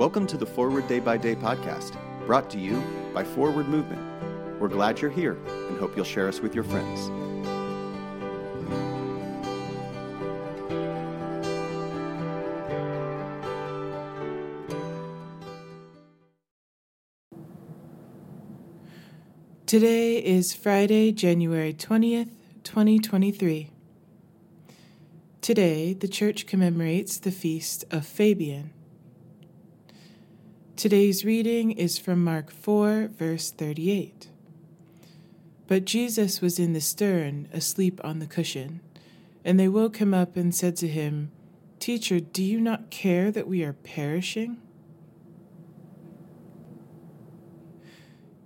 Welcome to the Forward Day by Day podcast, brought to you by Forward Movement. We're glad you're here and hope you'll share us with your friends. Today is Friday, January 20th, 2023. Today, the church commemorates the feast of Fabian. Today's reading is from Mark 4, verse 38. But Jesus was in the stern, asleep on the cushion, and they woke him up and said to him, Teacher, do you not care that we are perishing?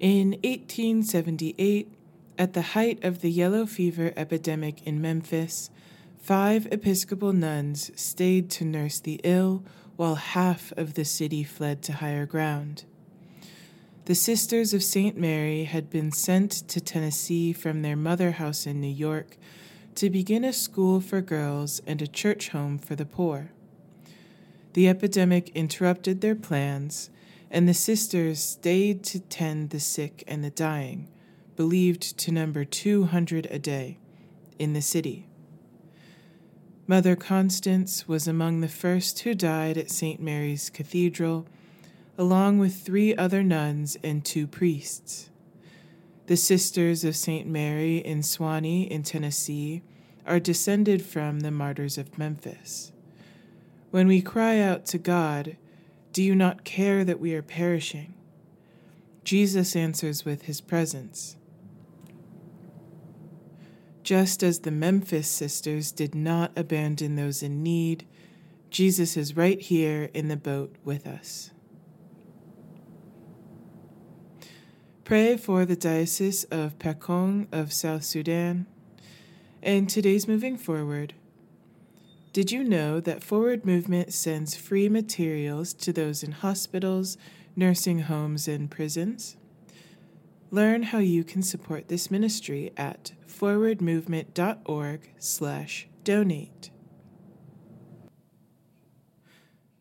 In 1878, at the height of the yellow fever epidemic in Memphis, five Episcopal nuns stayed to nurse the ill while half of the city fled to higher ground. The Sisters of St. Mary had been sent to Tennessee from their mother house in New York to begin a school for girls and a church home for the poor. The epidemic interrupted their plans, and the sisters stayed to tend the sick and the dying, believed to number 200 a day, in the city. Mother Constance was among the first who died at St. Mary's Cathedral, along with three other nuns and two priests. The Sisters of St. Mary in Sewanee, in Tennessee, are descended from the martyrs of Memphis. When we cry out to God, Do you not care that we are perishing? Jesus answers with his presence. Just as the Memphis sisters did not abandon those in need, Jesus is right here in the boat with us. Pray for the Diocese of Pacong of South Sudan. And today's moving forward. Did you know that Forward Movement sends free materials to those in hospitals, nursing homes, and prisons? Learn how you can support this ministry at forwardmovement.org/donate.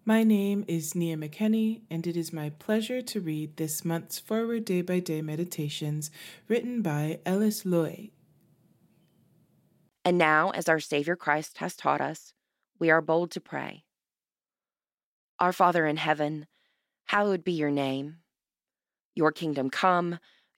My name is Nia McKenney, and it is my pleasure to read this month's Forward Day by Day Meditations written by Ellis Loy. And now, as our Savior Christ has taught us, we are bold to pray. Our Father in heaven, hallowed be your name. Your kingdom come